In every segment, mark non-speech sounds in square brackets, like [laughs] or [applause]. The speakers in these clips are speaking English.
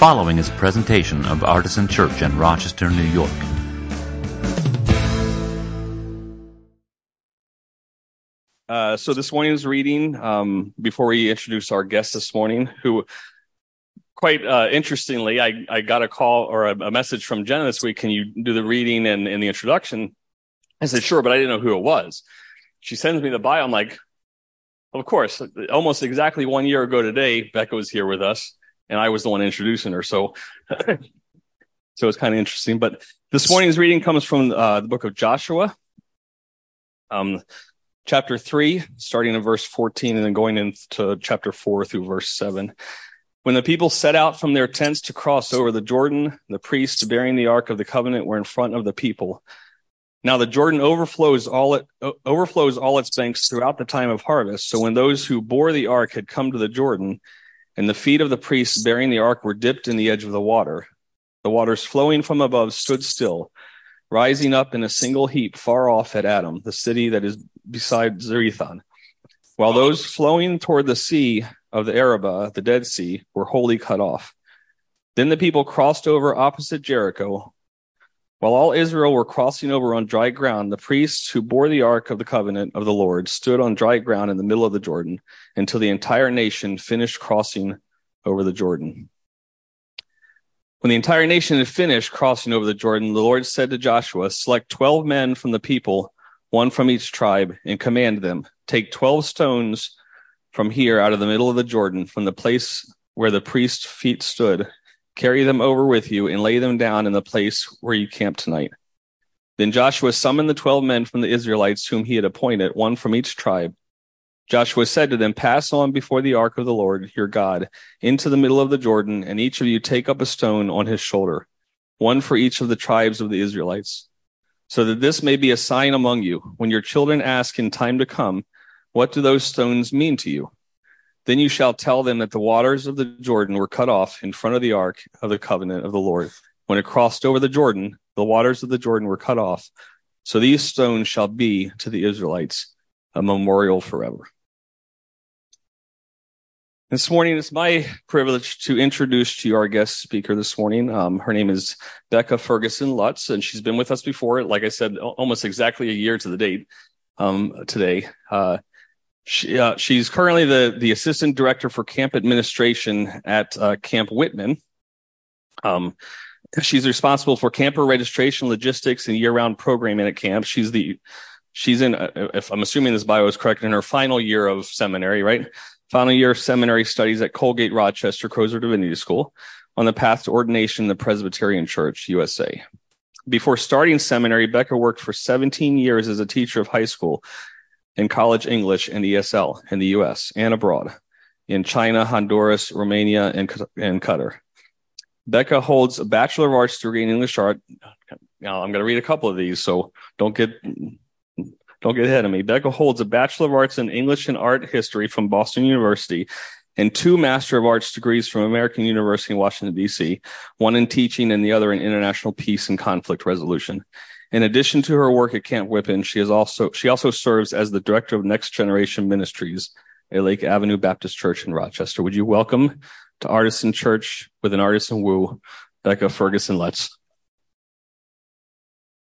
following is a presentation of Artisan Church in Rochester, New York. Uh, so this morning's reading, um, before we introduce our guest this morning, who quite uh, interestingly, I, I got a call or a, a, message from Jenna this week. Can you do the reading and, and the introduction? I said, sure, but I didn't know who it was. She sends me the bio. I'm like, of course, almost exactly one year ago today, Becca was here with us and I was the one introducing her. So, [laughs] so it's kind of interesting. But this morning's reading comes from uh, the book of Joshua, um, chapter three, starting in verse 14 and then going into chapter four through verse seven. When the people set out from their tents to cross over the Jordan, the priests bearing the ark of the covenant were in front of the people. Now the Jordan overflows all it overflows all its banks throughout the time of harvest. So when those who bore the ark had come to the Jordan, and the feet of the priests bearing the ark were dipped in the edge of the water, the waters flowing from above stood still, rising up in a single heap far off at Adam, the city that is beside Zarethan, while those flowing toward the sea of the Arabah, the Dead Sea, were wholly cut off. Then the people crossed over opposite Jericho while all Israel were crossing over on dry ground, the priests who bore the ark of the covenant of the Lord stood on dry ground in the middle of the Jordan until the entire nation finished crossing over the Jordan. When the entire nation had finished crossing over the Jordan, the Lord said to Joshua, Select 12 men from the people, one from each tribe, and command them, Take 12 stones from here out of the middle of the Jordan, from the place where the priest's feet stood, Carry them over with you and lay them down in the place where you camp tonight. Then Joshua summoned the twelve men from the Israelites whom he had appointed, one from each tribe. Joshua said to them, Pass on before the ark of the Lord your God into the middle of the Jordan, and each of you take up a stone on his shoulder, one for each of the tribes of the Israelites, so that this may be a sign among you. When your children ask in time to come, What do those stones mean to you? Then you shall tell them that the waters of the Jordan were cut off in front of the ark of the covenant of the Lord. When it crossed over the Jordan, the waters of the Jordan were cut off. So these stones shall be to the Israelites a memorial forever. This morning, it's my privilege to introduce to you our guest speaker this morning. Um, her name is Becca Fergusson Lutz, and she's been with us before. Like I said, almost exactly a year to the date um, today. Uh, she, uh, she's currently the, the assistant director for camp administration at uh, Camp Whitman. Um, she's responsible for camper registration, logistics, and year-round programming at camp. She's the she's in. Uh, if I'm assuming this bio is correct, in her final year of seminary, right? Final year of seminary studies at Colgate Rochester Crozer Divinity School, on the path to ordination in the Presbyterian Church USA. Before starting seminary, Becca worked for 17 years as a teacher of high school in college English and ESL in the US and abroad in China, Honduras, Romania, and, and Qatar. Becca holds a Bachelor of Arts degree in English art. Now I'm going to read a couple of these, so don't get don't get ahead of me. Becca holds a Bachelor of Arts in English and Art History from Boston University and two Master of Arts degrees from American University in Washington, D.C., one in teaching and the other in international peace and conflict resolution. In addition to her work at Camp Whitman, she is also she also serves as the director of Next Generation Ministries at Lake Avenue Baptist Church in Rochester. Would you welcome to Artisan Church with an Artisan Woo, Becca Fergusson Lutz.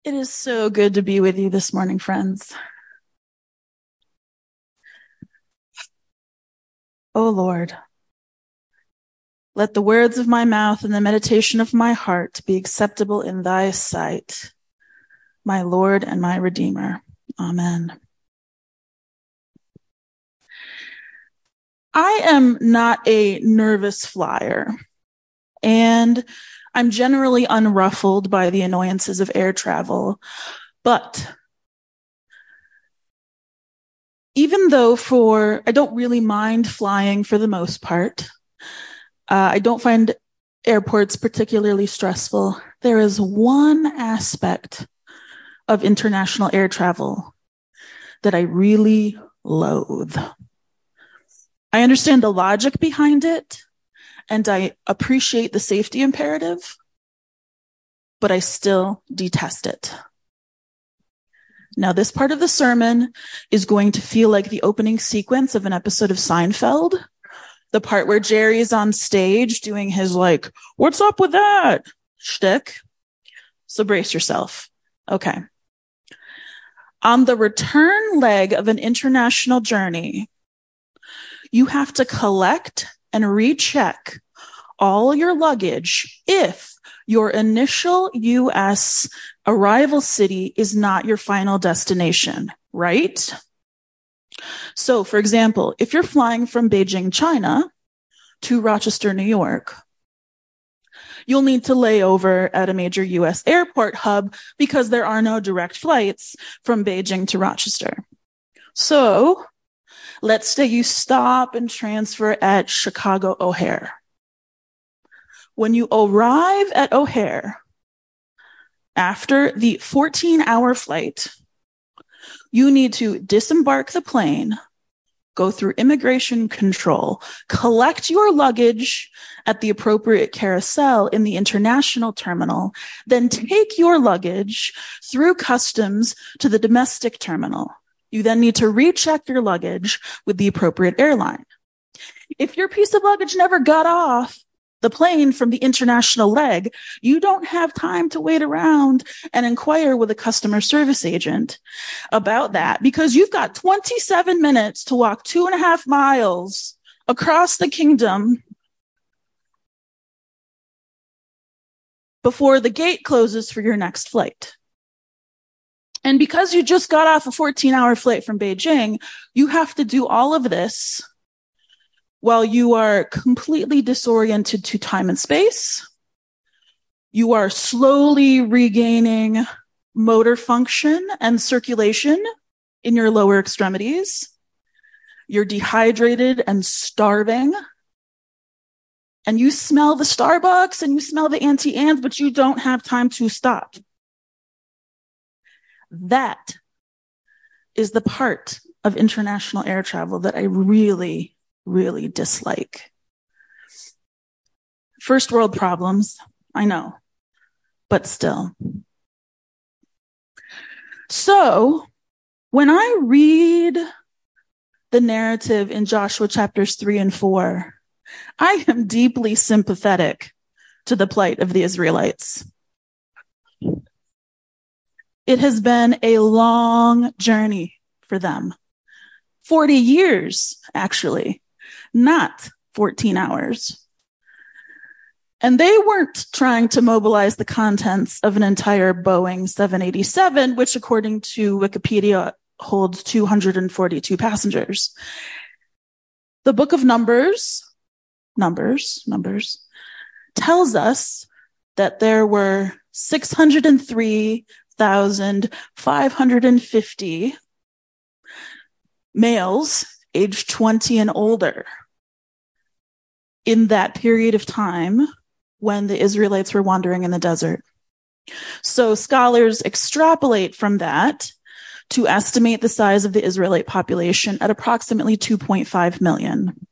It is so good to be with you this morning, friends. O oh Lord, let the words of my mouth and the meditation of my heart be acceptable in thy sight my Lord and my Redeemer. Amen. I am not a nervous flyer, and I'm generally unruffled by the annoyances of air travel, but even though for I don't really mind flying for the most part, uh, I don't find airports particularly stressful. There is one aspect of international air travel that I really loathe. I understand the logic behind it and I appreciate the safety imperative, but I still detest it. Now, this part of the sermon is going to feel like the opening sequence of an episode of Seinfeld the part where Jerry is on stage doing his like, what's up with that shtick. So brace yourself. Okay. On the return leg of an international journey, you have to collect and recheck all your luggage if your initial US arrival city is not your final destination, right? So, for example, if you're flying from Beijing, China to Rochester, New York, you'll need to lay over at a major US airport hub because there are no direct flights from Beijing to Rochester. So let's say you stop and transfer at Chicago O'Hare. When you arrive at O'Hare, after the 14 hour flight, you need to disembark the plane, go through immigration control, collect your luggage at the appropriate carousel in the international terminal, then take your luggage through customs to the domestic terminal. You then need to recheck your luggage with the appropriate airline. If your piece of luggage never got off, the plane from the international leg, you don't have time to wait around and inquire with a customer service agent about that because you've got 27 minutes to walk two and a half miles across the kingdom before the gate closes for your next flight. And because you just got off a 14 hour flight from Beijing, you have to do all of this while you are completely disoriented to time and space, you are slowly regaining motor function and circulation in your lower extremities. You're dehydrated and starving. And you smell the Starbucks and you smell the Auntie Anne's, but you don't have time to stop. That is the part of international air travel that I really really dislike. First world problems, I know, but still. So when I read the narrative in Joshua chapters three and four, I am deeply sympathetic to the plight of the Israelites. It has been a long journey for them. 40 years, actually not 14 hours. And they weren't trying to mobilize the contents of an entire Boeing 787, which according to Wikipedia holds 242 passengers. The book of Numbers, Numbers, Numbers, tells us that there were 603,550 males aged 20 and older in that period of time when the Israelites were wandering in the desert. So scholars extrapolate from that to estimate the size of the Israelite population at approximately 2.5 million.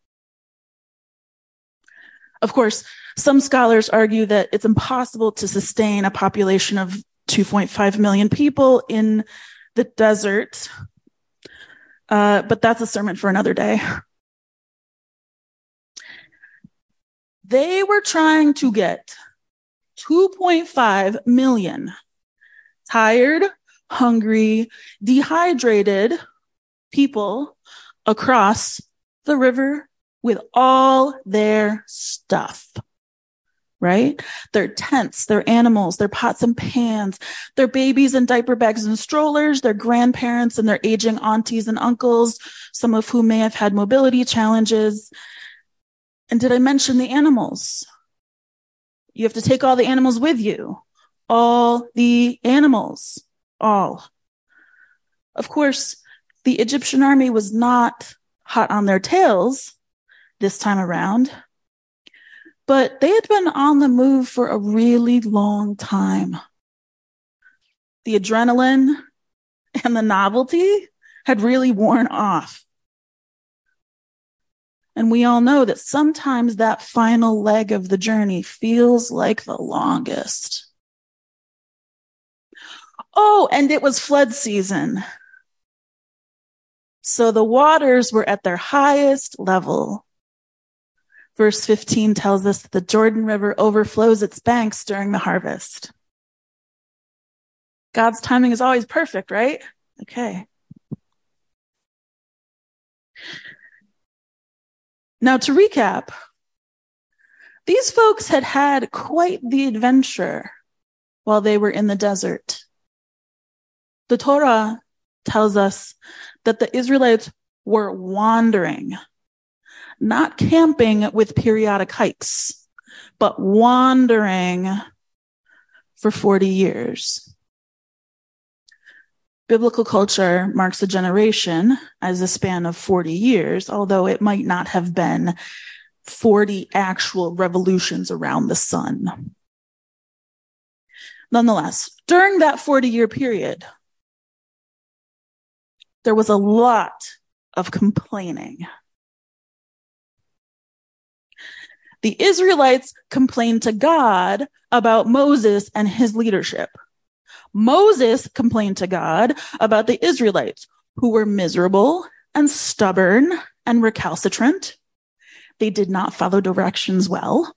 Of course, some scholars argue that it's impossible to sustain a population of 2.5 million people in the desert. Uh, but that's a sermon for another day. They were trying to get 2.5 million tired, hungry, dehydrated people across the river with all their stuff. Right? Their tents, their animals, their pots and pans, their babies and diaper bags and strollers, their grandparents and their aging aunties and uncles, some of whom may have had mobility challenges, and did I mention the animals? You have to take all the animals with you. All the animals. All. Of course, the Egyptian army was not hot on their tails this time around, but they had been on the move for a really long time. The adrenaline and the novelty had really worn off. And we all know that sometimes that final leg of the journey feels like the longest. Oh, and it was flood season. So the waters were at their highest level. Verse 15 tells us that the Jordan River overflows its banks during the harvest. God's timing is always perfect, right? Okay. Now to recap, these folks had had quite the adventure while they were in the desert. The Torah tells us that the Israelites were wandering, not camping with periodic hikes, but wandering for 40 years. Biblical culture marks a generation as a span of 40 years, although it might not have been 40 actual revolutions around the sun. Nonetheless, during that 40 year period, there was a lot of complaining. The Israelites complained to God about Moses and his leadership. Moses complained to God about the Israelites who were miserable and stubborn and recalcitrant. They did not follow directions well.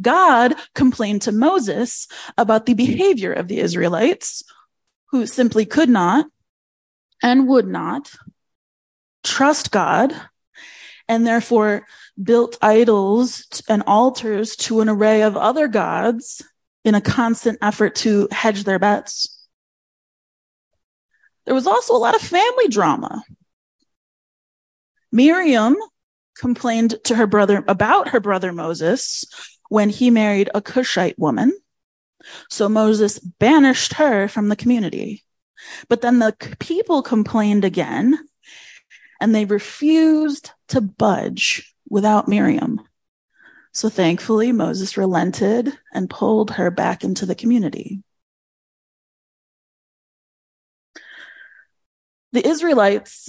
God complained to Moses about the behavior of the Israelites who simply could not and would not trust God and therefore built idols and altars to an array of other gods in a constant effort to hedge their bets. There was also a lot of family drama. Miriam complained to her brother about her brother Moses when he married a Cushite woman. So Moses banished her from the community. But then the people complained again and they refused to budge without Miriam. So thankfully, Moses relented and pulled her back into the community. The Israelites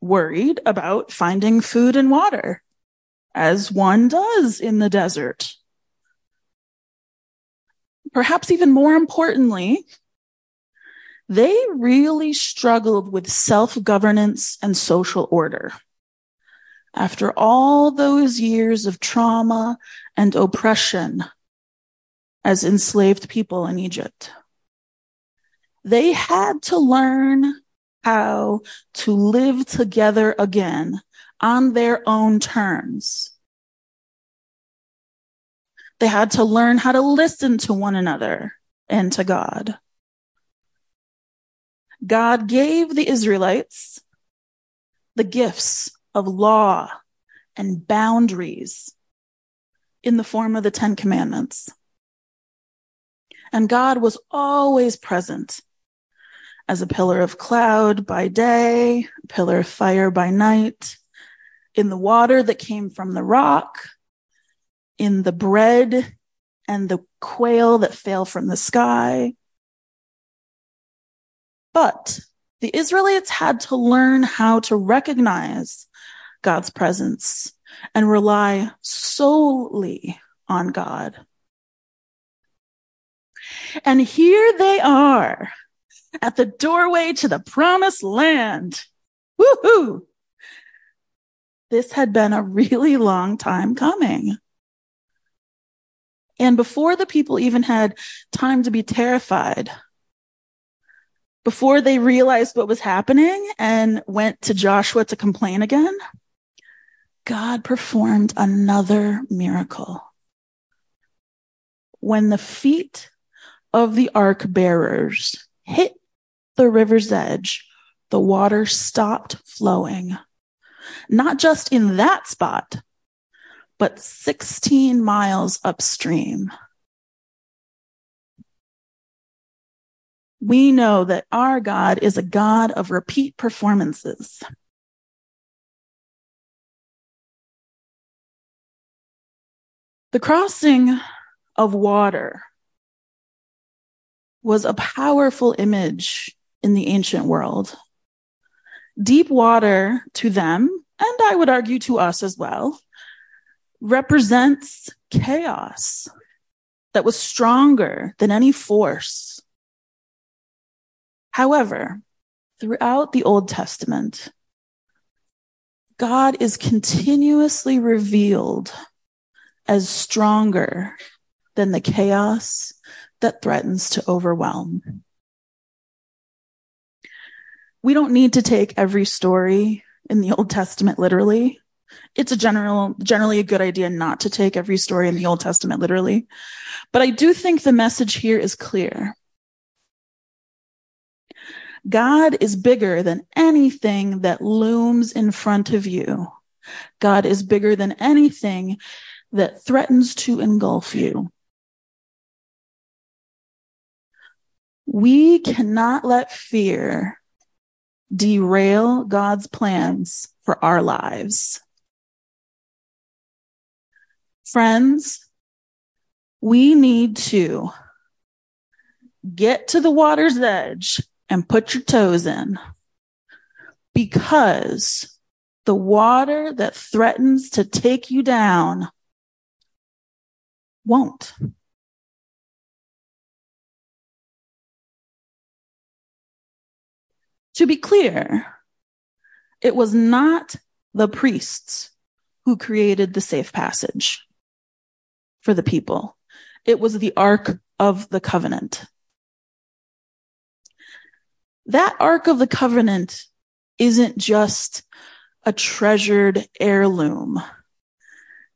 worried about finding food and water, as one does in the desert. Perhaps even more importantly, they really struggled with self-governance and social order. After all those years of trauma and oppression as enslaved people in Egypt, they had to learn how to live together again on their own terms. They had to learn how to listen to one another and to God. God gave the Israelites the gifts of law and boundaries in the form of the Ten Commandments. And God was always present as a pillar of cloud by day, a pillar of fire by night, in the water that came from the rock, in the bread and the quail that fell from the sky. But the Israelites had to learn how to recognize God's presence and rely solely on God. And here they are at the doorway to the promised land. Woohoo! This had been a really long time coming. And before the people even had time to be terrified, before they realized what was happening and went to Joshua to complain again, God performed another miracle. When the feet of the ark bearers hit the river's edge, the water stopped flowing. Not just in that spot, but 16 miles upstream. We know that our God is a God of repeat performances. The crossing of water was a powerful image in the ancient world. Deep water to them, and I would argue to us as well, represents chaos that was stronger than any force. However, throughout the Old Testament, God is continuously revealed as stronger than the chaos that threatens to overwhelm. We don't need to take every story in the Old Testament literally. It's a general, generally a good idea not to take every story in the Old Testament literally. But I do think the message here is clear. God is bigger than anything that looms in front of you. God is bigger than anything that threatens to engulf you. We cannot let fear derail God's plans for our lives. Friends, we need to get to the water's edge and put your toes in because the water that threatens to take you down won't. To be clear, it was not the priests who created the safe passage for the people. It was the Ark of the Covenant. That Ark of the Covenant isn't just a treasured heirloom.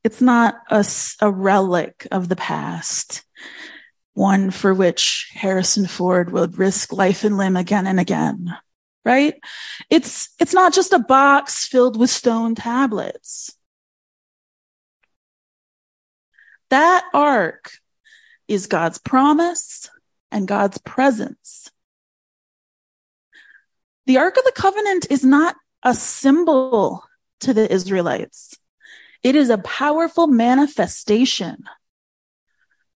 It's not a, a relic of the past, one for which Harrison Ford would risk life and limb again and again, right? It's, it's not just a box filled with stone tablets. That ark is God's promise and God's presence. The Ark of the Covenant is not a symbol to the Israelites. It is a powerful manifestation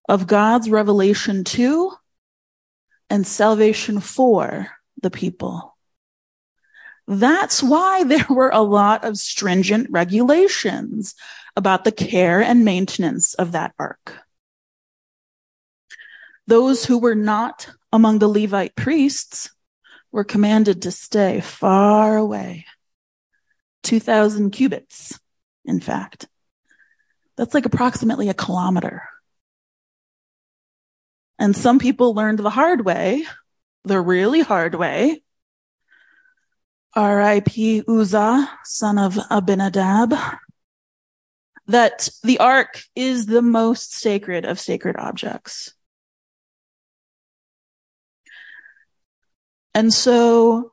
of God's revelation to and salvation for the people. That's why [laughs] there were a lot of stringent regulations about the care and maintenance of that ark. Those who were not among the Levite priests were commanded to stay far away. 2000 cubits, in fact. That's like approximately a kilometer. And some people learned the hard way, the really hard way. R.I.P. Uzzah, son of Abinadab, that the ark is the most sacred of sacred objects. And so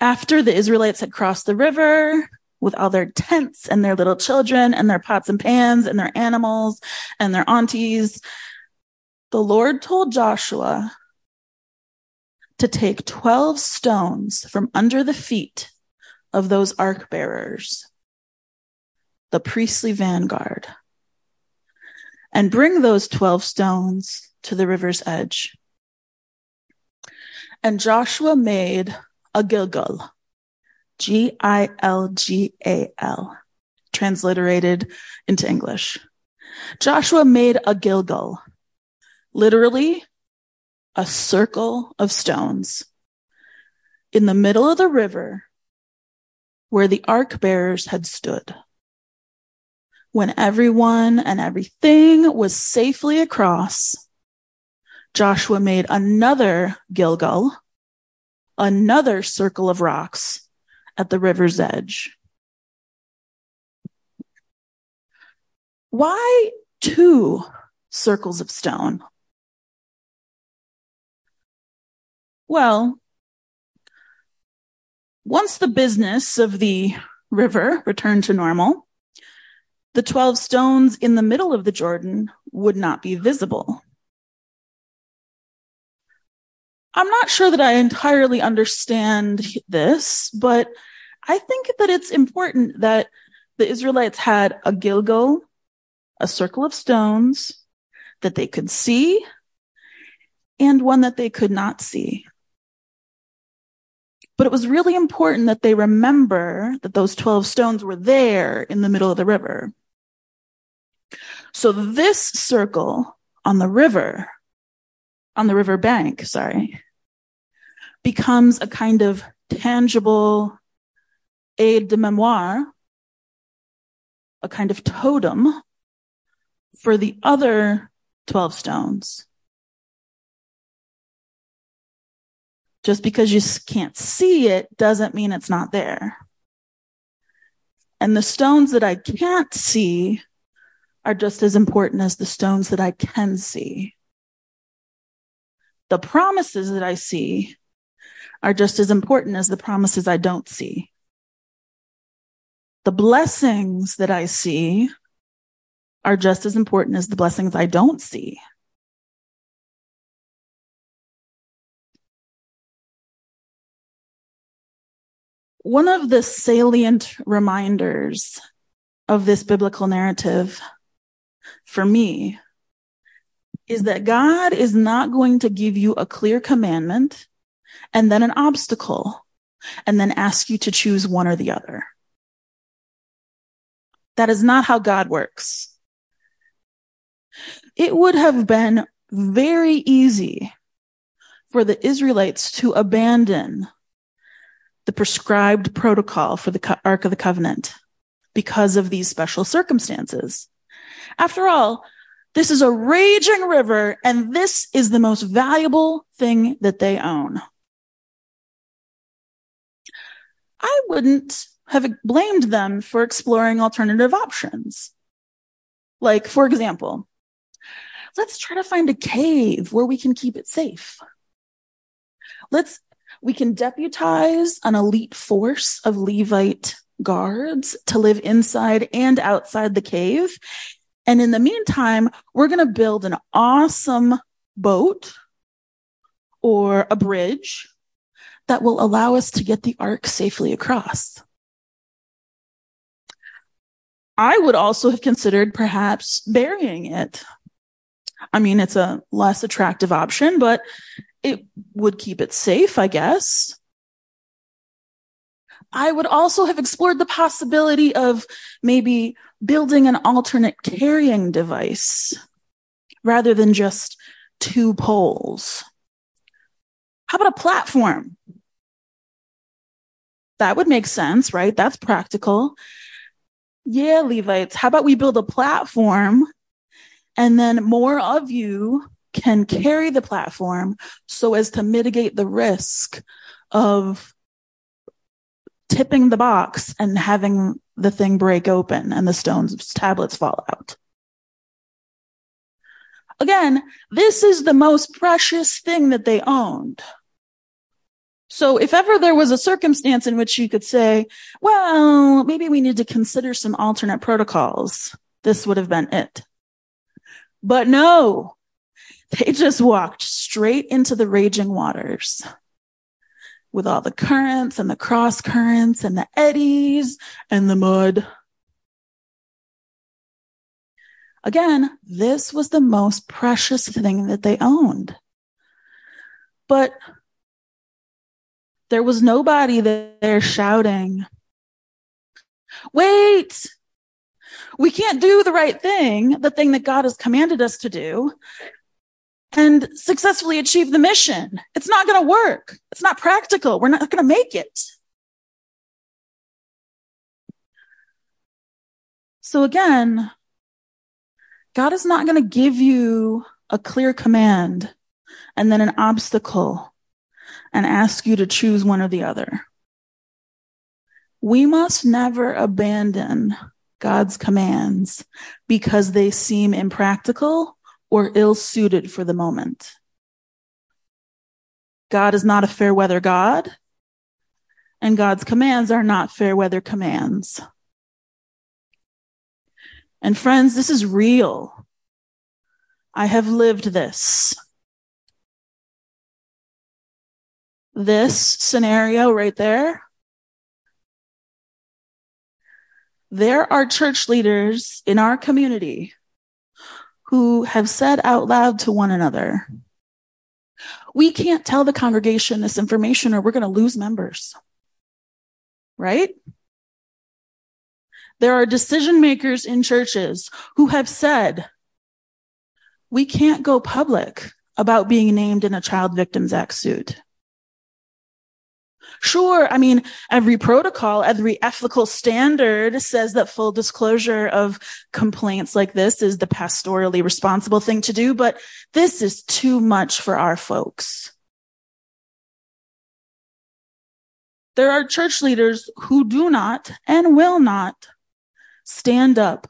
after the Israelites had crossed the river with all their tents and their little children and their pots and pans and their animals and their aunties, the Lord told Joshua to take 12 stones from under the feet of those ark bearers, the priestly vanguard, and bring those 12 stones to the river's edge. And Joshua made a Gilgal, G I L G A L, transliterated into English. Joshua made a Gilgal, literally a circle of stones in the middle of the river where the ark bearers had stood. When everyone and everything was safely across, Joshua made another Gilgal, another circle of rocks at the river's edge. Why two circles of stone? Well, once the business of the river returned to normal, the 12 stones in the middle of the Jordan would not be visible. I'm not sure that I entirely understand this, but I think that it's important that the Israelites had a Gilgal, a circle of stones that they could see, and one that they could not see. But it was really important that they remember that those 12 stones were there in the middle of the river. So this circle on the river, on the river bank, sorry, becomes a kind of tangible aide de memoire, a kind of totem for the other 12 stones. Just because you can't see it doesn't mean it's not there. And the stones that I can't see are just as important as the stones that I can see. The promises that I see are just as important as the promises I don't see. The blessings that I see are just as important as the blessings I don't see. One of the salient reminders of this biblical narrative for me is that God is not going to give you a clear commandment and then an obstacle and then ask you to choose one or the other. That is not how God works. It would have been very easy for the Israelites to abandon the prescribed protocol for the Ark of the Covenant because of these special circumstances. After all, this is a raging river and this is the most valuable thing that they own. I wouldn't have blamed them for exploring alternative options. Like, for example, let's try to find a cave where we can keep it safe. Let's, we can deputize an elite force of Levite guards to live inside and outside the cave. And in the meantime, we're going to build an awesome boat or a bridge that will allow us to get the ark safely across. I would also have considered perhaps burying it. I mean, it's a less attractive option, but it would keep it safe, I guess. I would also have explored the possibility of maybe building an alternate carrying device rather than just two poles. How about a platform? That would make sense, right? That's practical. Yeah, Levites, how about we build a platform and then more of you can carry the platform so as to mitigate the risk of tipping the box and having the thing break open and the stones tablets fall out. Again, this is the most precious thing that they owned. So if ever there was a circumstance in which you could say, well, maybe we need to consider some alternate protocols, this would have been it. But no, they just walked straight into the raging waters with all the currents and the cross currents and the eddies and the mud. Again, this was the most precious thing that they owned. But there was nobody there shouting, wait, we can't do the right thing, the thing that God has commanded us to do and successfully achieve the mission. It's not going to work. It's not practical. We're not going to make it. So again, God is not going to give you a clear command and then an obstacle and ask you to choose one or the other. We must never abandon God's commands because they seem impractical or ill suited for the moment. God is not a fair weather God, and God's commands are not fair weather commands. And friends, this is real. I have lived this. This scenario right there. There are church leaders in our community who have said out loud to one another, we can't tell the congregation this information or we're going to lose members. Right? There are decision makers in churches who have said, we can't go public about being named in a child victims act suit. Sure. I mean, every protocol, every ethical standard says that full disclosure of complaints like this is the pastorally responsible thing to do, but this is too much for our folks. There are church leaders who do not and will not stand up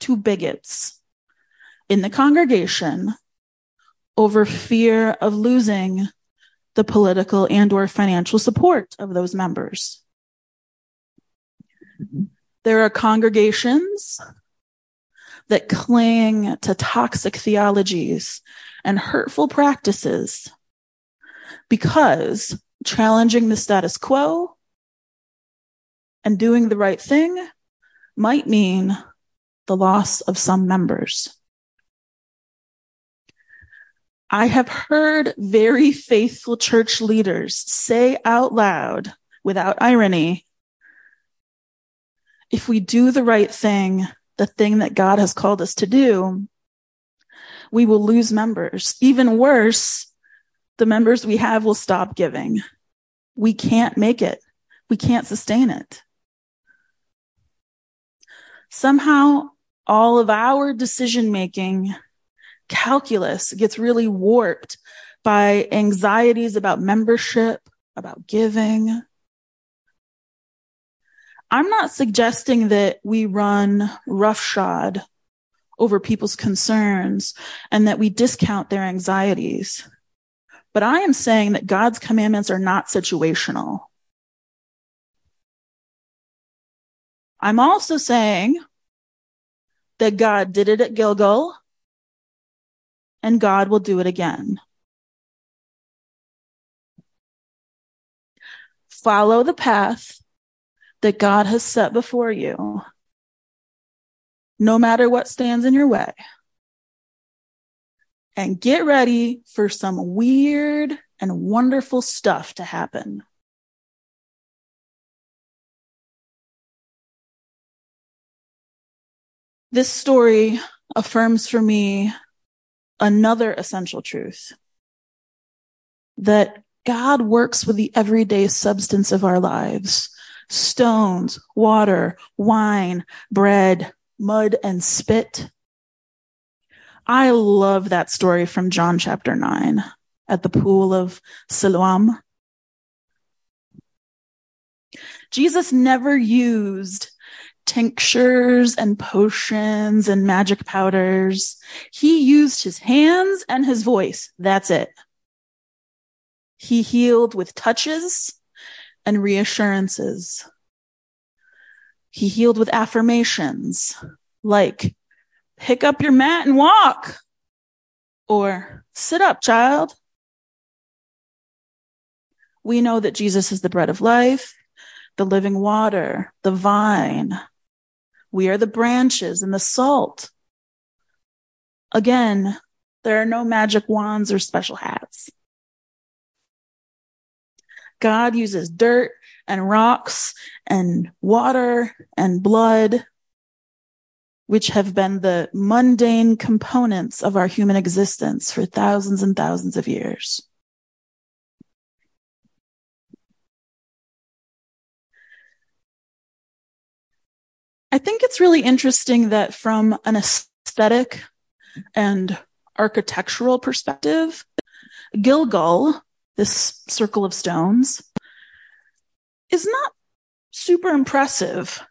to bigots in the congregation over fear of losing the political and or financial support of those members. There are congregations that cling to toxic theologies and hurtful practices because challenging the status quo and doing the right thing might mean the loss of some members. I have heard very faithful church leaders say out loud, without irony, if we do the right thing, the thing that God has called us to do, we will lose members. Even worse, the members we have will stop giving. We can't make it. We can't sustain it. Somehow all of our decision making calculus gets really warped by anxieties about membership, about giving. I'm not suggesting that we run roughshod over people's concerns and that we discount their anxieties. But I am saying that God's commandments are not situational. I'm also saying that God did it at Gilgal and God will do it again. Follow the path that God has set before you, no matter what stands in your way. And get ready for some weird and wonderful stuff to happen. This story affirms for me another essential truth that God works with the everyday substance of our lives stones, water, wine, bread, mud, and spit. I love that story from John chapter 9 at the pool of Siloam. Jesus never used tinctures and potions and magic powders. He used his hands and his voice. That's it. He healed with touches and reassurances. He healed with affirmations like, pick up your mat and walk or sit up, child. We know that Jesus is the bread of life, the living water, the vine, we are the branches and the salt. Again, there are no magic wands or special hats. God uses dirt and rocks and water and blood, which have been the mundane components of our human existence for thousands and thousands of years. I think it's really interesting that from an aesthetic and architectural perspective, Gilgal, this circle of stones, is not super impressive.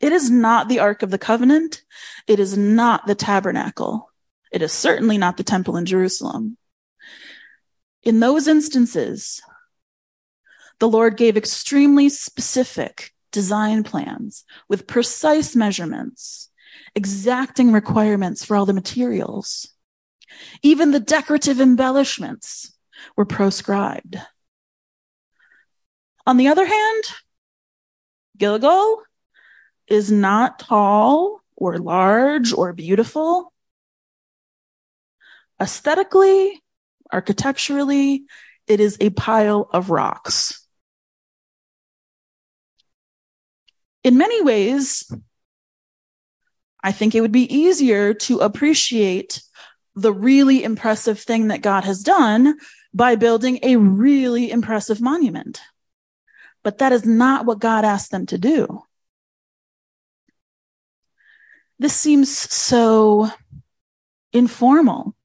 It is not the Ark of the Covenant. It is not the tabernacle. It is certainly not the temple in Jerusalem. In those instances, the Lord gave extremely specific design plans with precise measurements, exacting requirements for all the materials. Even the decorative embellishments were proscribed. On the other hand, Gilgal is not tall or large or beautiful. Aesthetically, architecturally, it is a pile of rocks. In many ways, I think it would be easier to appreciate the really impressive thing that God has done by building a really impressive monument. But that is not what God asked them to do. This seems so informal,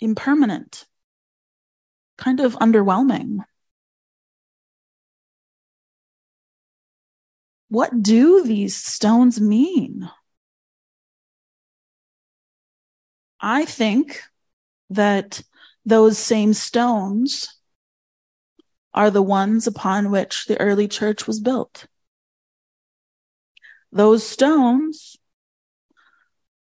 impermanent, kind of underwhelming. What do these stones mean? I think that those same stones are the ones upon which the early church was built. Those stones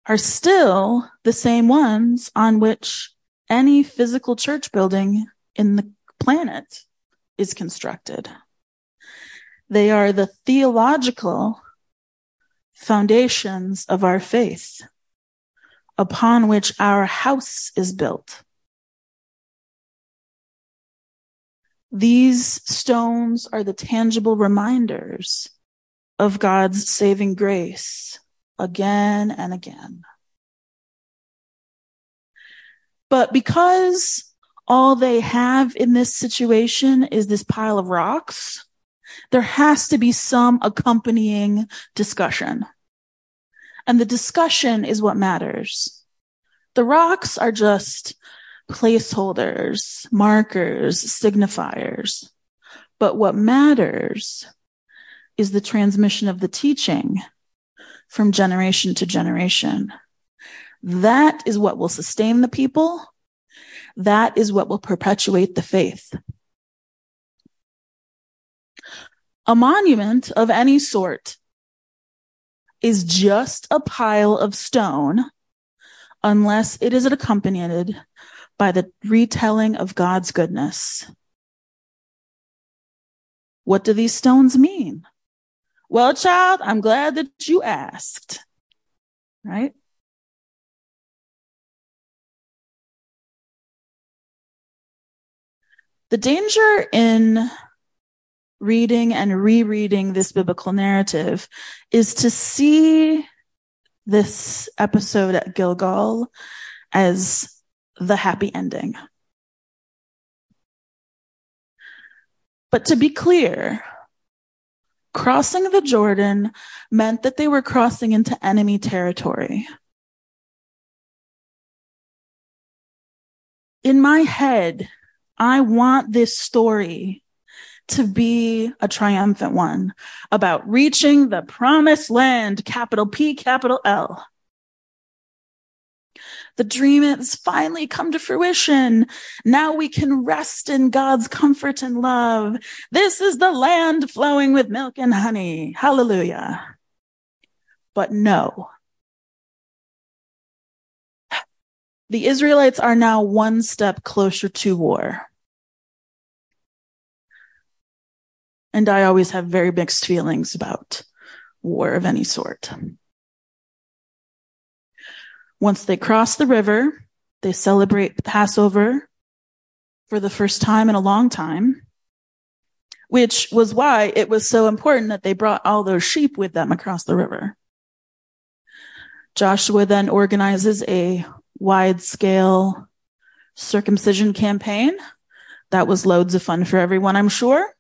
are still the same ones on which any physical church building in the planet is constructed. They are the theological foundations of our faith upon which our house is built. These stones are the tangible reminders of God's saving grace again and again. But because all they have in this situation is this pile of rocks, there has to be some accompanying discussion. And the discussion is what matters. The rocks are just placeholders, markers, signifiers. But what matters is the transmission of the teaching from generation to generation. That is what will sustain the people. That is what will perpetuate the faith. A monument of any sort is just a pile of stone unless it is accompanied by the retelling of God's goodness. What do these stones mean? Well, child, I'm glad that you asked. Right? The danger in reading and rereading this biblical narrative is to see this episode at Gilgal as the happy ending. But to be clear, crossing the Jordan meant that they were crossing into enemy territory. In my head, I want this story to be a triumphant one about reaching the promised land, capital P, capital L. The dream has finally come to fruition. Now we can rest in God's comfort and love. This is the land flowing with milk and honey. Hallelujah. But no. The Israelites are now one step closer to war. And I always have very mixed feelings about war of any sort. Once they cross the river, they celebrate Passover for the first time in a long time, which was why it was so important that they brought all those sheep with them across the river. Joshua then organizes a wide scale circumcision campaign. That was loads of fun for everyone, I'm sure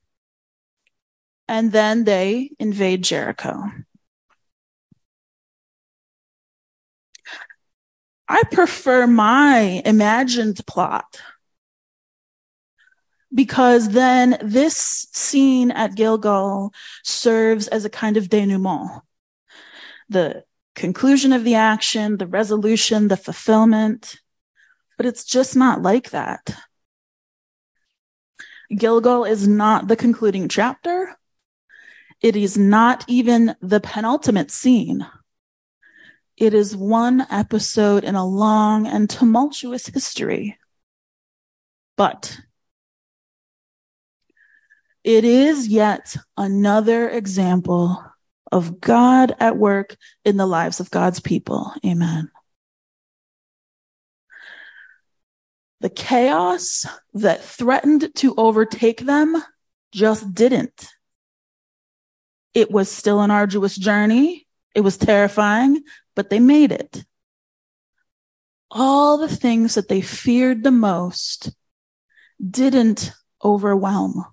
and then they invade Jericho. I prefer my imagined plot because then this scene at Gilgal serves as a kind of denouement. The conclusion of the action, the resolution, the fulfillment, but it's just not like that. Gilgal is not the concluding chapter. It is not even the penultimate scene. It is one episode in a long and tumultuous history. But it is yet another example of God at work in the lives of God's people. Amen. The chaos that threatened to overtake them just didn't. It was still an arduous journey. It was terrifying, but they made it. All the things that they feared the most didn't overwhelm.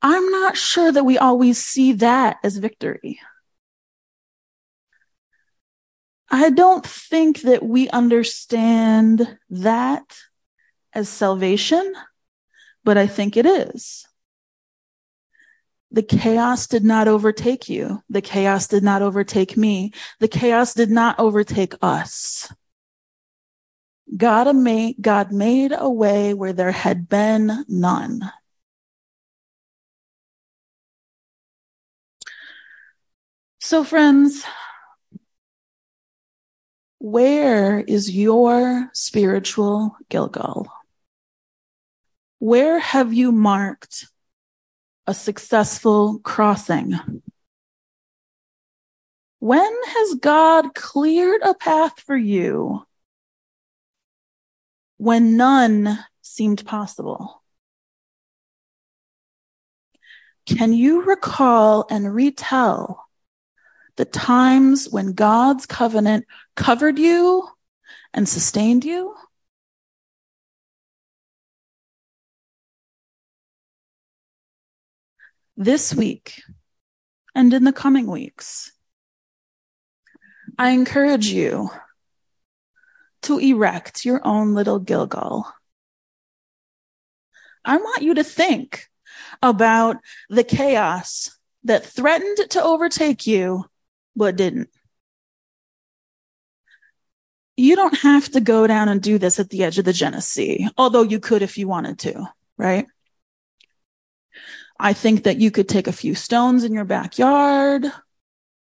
I'm not sure that we always see that as victory. I don't think that we understand that as salvation, but I think it is. The chaos did not overtake you. The chaos did not overtake me. The chaos did not overtake us. God made, God made a way where there had been none. So friends, where is your spiritual Gilgal? Where have you marked a successful crossing? When has God cleared a path for you when none seemed possible? Can you recall and retell the times when God's covenant covered you and sustained you? This week and in the coming weeks, I encourage you to erect your own little Gilgal. I want you to think about the chaos that threatened to overtake you but didn't. You don't have to go down and do this at the edge of the Genesee, although you could if you wanted to, right? I think that you could take a few stones in your backyard,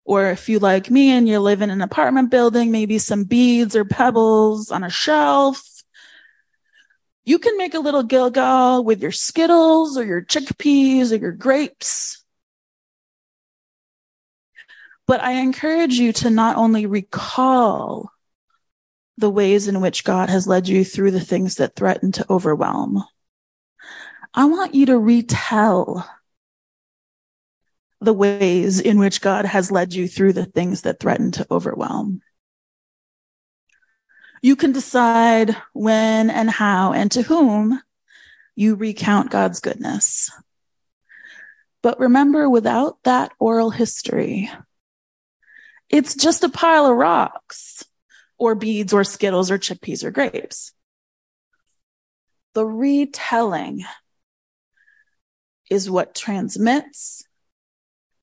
or if you like me and you live in an apartment building, maybe some beads or pebbles on a shelf. You can make a little Gilgal with your Skittles or your chickpeas or your grapes. But I encourage you to not only recall the ways in which God has led you through the things that threaten to overwhelm. I want you to retell the ways in which God has led you through the things that threaten to overwhelm. You can decide when and how and to whom you recount God's goodness. But remember, without that oral history, it's just a pile of rocks or beads or skittles or chickpeas or grapes. The retelling is what transmits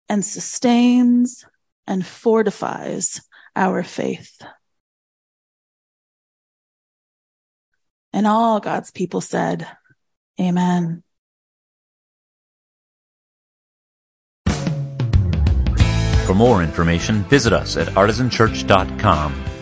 and sustains and fortifies our faith. And all God's people said, Amen. For more information, visit us at artisanchurch.com